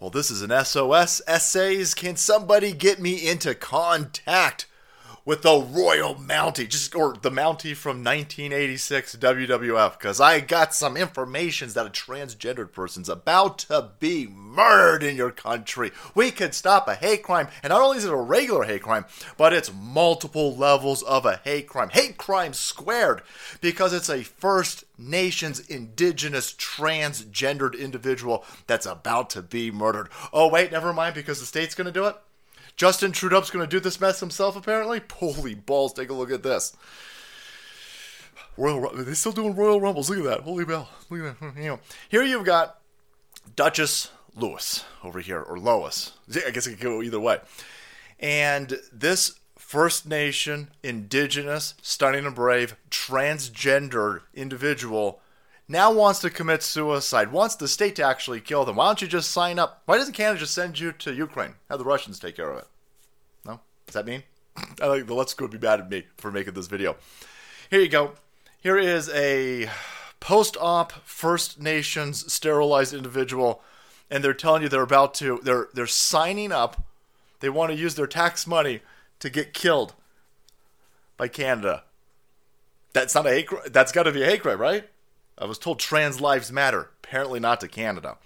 Well, this is an SOS essays. Can somebody get me into contact with the Royal Mountie, just or the Mountie from 1986 WWF, because I got some information that a transgendered person's about to be murdered in your country. We could stop a hate crime, and not only is it a regular hate crime, but it's multiple levels of a hate crime. Hate crime squared, because it's a First Nations indigenous transgendered individual that's about to be murdered. Oh, wait, never mind, because the state's going to do it? Justin Trudeau's going to do this mess himself, apparently. Holy balls! Take a look at this. Royal, they're still doing Royal Rumbles. Look at that. Holy bell. Look at that. You know, here you've got Duchess Lewis over here, or Lois. I guess it could go either way. And this First Nation, Indigenous, stunning and brave, transgender individual now wants to commit suicide, wants the state to actually kill them. Why don't you just sign up? Why doesn't Canada just send you to Ukraine? Have the Russians take care of it? No? Does that mean? I think the Let's Go be mad at me for making this video. Here you go. Here is a post op First Nations sterilized individual, and they're telling you they're about to, they're, they're signing up. They want to use their tax money to get killed by Canada. That's not a hate crime. That's got to be a hate crime, right? I was told trans lives matter. Apparently not to Canada.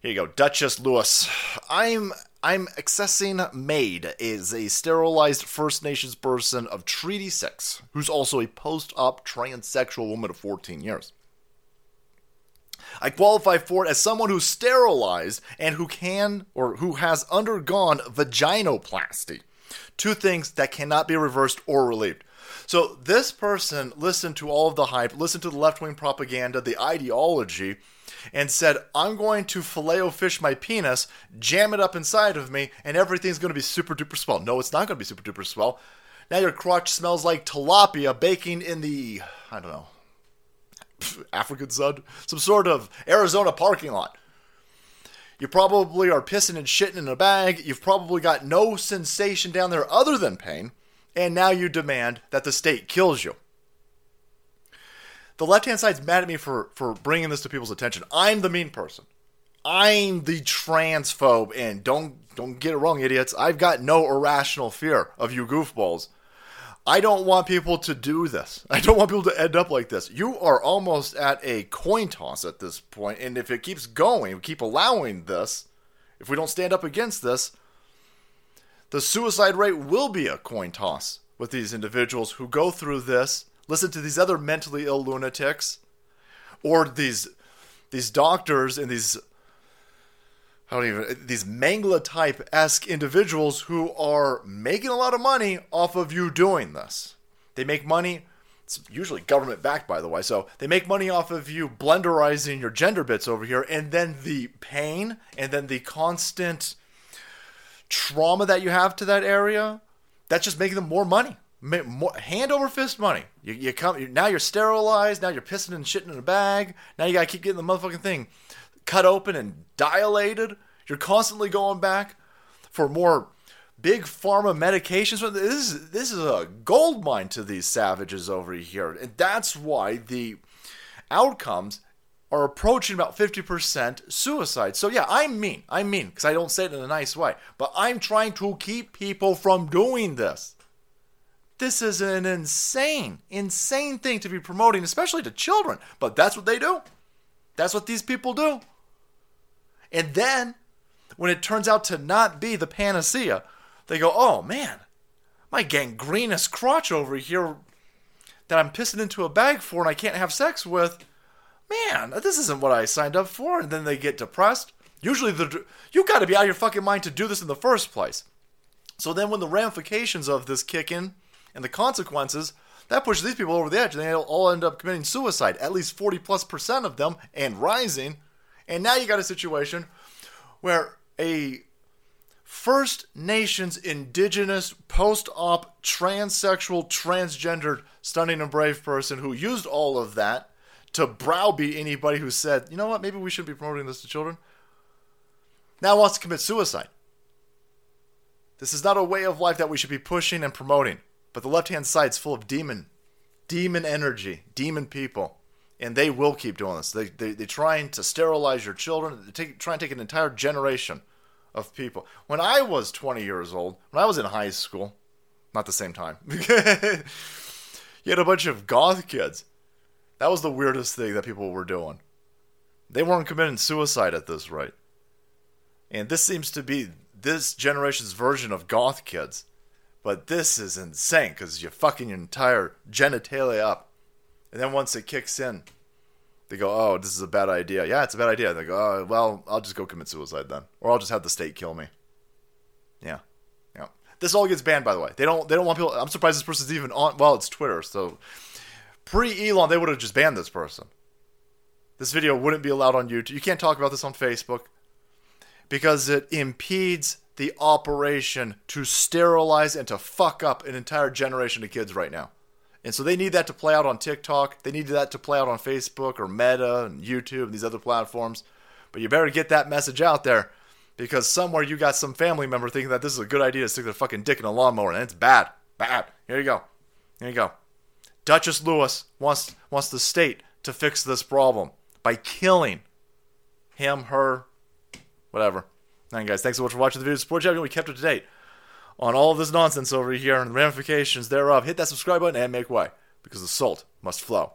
Here you go, Duchess Lewis. I'm I'm accessing MAID is a sterilized First Nations person of Treaty 6, who's also a post-op transsexual woman of 14 years. I qualify for it as someone who's sterilized and who can or who has undergone vaginoplasty. Two things that cannot be reversed or relieved. So this person listened to all of the hype, listened to the left wing propaganda, the ideology, and said, I'm going to filet fish my penis, jam it up inside of me, and everything's going to be super duper swell. No, it's not going to be super duper swell. Now your crotch smells like tilapia baking in the, I don't know, African sun? Some sort of Arizona parking lot. You probably are pissing and shitting in a bag. You've probably got no sensation down there other than pain and now you demand that the state kills you. The left hand side's mad at me for, for bringing this to people's attention. I'm the mean person. I'm the transphobe, and don't don't get it wrong, idiots. I've got no irrational fear of you goofballs. I don't want people to do this. I don't want people to end up like this. You are almost at a coin toss at this point, and if it keeps going, we keep allowing this, if we don't stand up against this, the suicide rate will be a coin toss with these individuals who go through this, listen to these other mentally ill lunatics, or these these doctors and these I don't even these Mengele type esque individuals who are making a lot of money off of you doing this. They make money. It's usually government backed, by the way. So they make money off of you blenderizing your gender bits over here, and then the pain, and then the constant trauma that you have to that area, that's just making them more money. More, hand over fist money. You, you come now. You're sterilized. Now you're pissing and shitting in a bag. Now you gotta keep getting the motherfucking thing cut open and dilated. You're constantly going back for more big pharma medications. This is this is a gold mine to these savages over here, and that's why the outcomes are approaching about 50% suicide. So yeah, I'm mean. I'm mean because I don't say it in a nice way. But I'm trying to keep people from doing this. This is an insane, insane thing to be promoting, especially to children. But that's what they do. That's what these people do. And then, when it turns out to not be the panacea, they go, oh man, my gangrenous crotch over here that I'm pissing into a bag for and I can't have sex with man, this isn't what I signed up for. And then they get depressed. Usually, the you got to be out of your fucking mind to do this in the first place. So then, when the ramifications of this kick in and the consequences, that pushes these people over the edge, and they all end up committing suicide. At least forty plus percent of them, and rising. And now you got a situation where a First Nations indigenous post op transsexual transgendered stunning and brave person who used all of that to browbeat anybody who said, you know what, maybe we shouldn't be promoting this to children, now wants to commit suicide. This is not a way of life that we should be pushing and promoting. But the left hand side is full of demon, demon energy, demon people. And they will keep doing this. They, they, they're trying to sterilize your children, they take, try and take an entire generation of people. When I was 20 years old, when I was in high school, not the same time, you had a bunch of goth kids. That was the weirdest thing that people were doing. They weren't committing suicide at this rate. And this seems to be this generation's version of goth kids. But this is insane because you're fucking your entire genitalia up. And then once it kicks in, they go, oh, this is a bad idea. Yeah, it's a bad idea. They go, oh, well, I'll just go commit suicide then. Or I'll just have the state kill me. Yeah. Yeah. This all gets banned, by the way. They don't they don't want people I'm surprised this person's even on well, it's Twitter, so pre Elon they would have just banned this person. This video wouldn't be allowed on YouTube. You can't talk about this on Facebook because it impedes the operation to sterilize and to fuck up an entire generation of kids right now. And so they need that to play out on TikTok. They need that to play out on Facebook or Meta and YouTube and these other platforms. But you better get that message out there because somewhere you got some family member thinking that this is a good idea to stick their fucking dick in a lawnmower and it's bad. Bad. Here you go. Here you go. Duchess Lewis wants wants the state to fix this problem by killing him, her, whatever. And guys, thanks so much for watching the video. Support champion. We kept it to date on all of this nonsense over here and the ramifications thereof. Hit that subscribe button and make way because the salt must flow.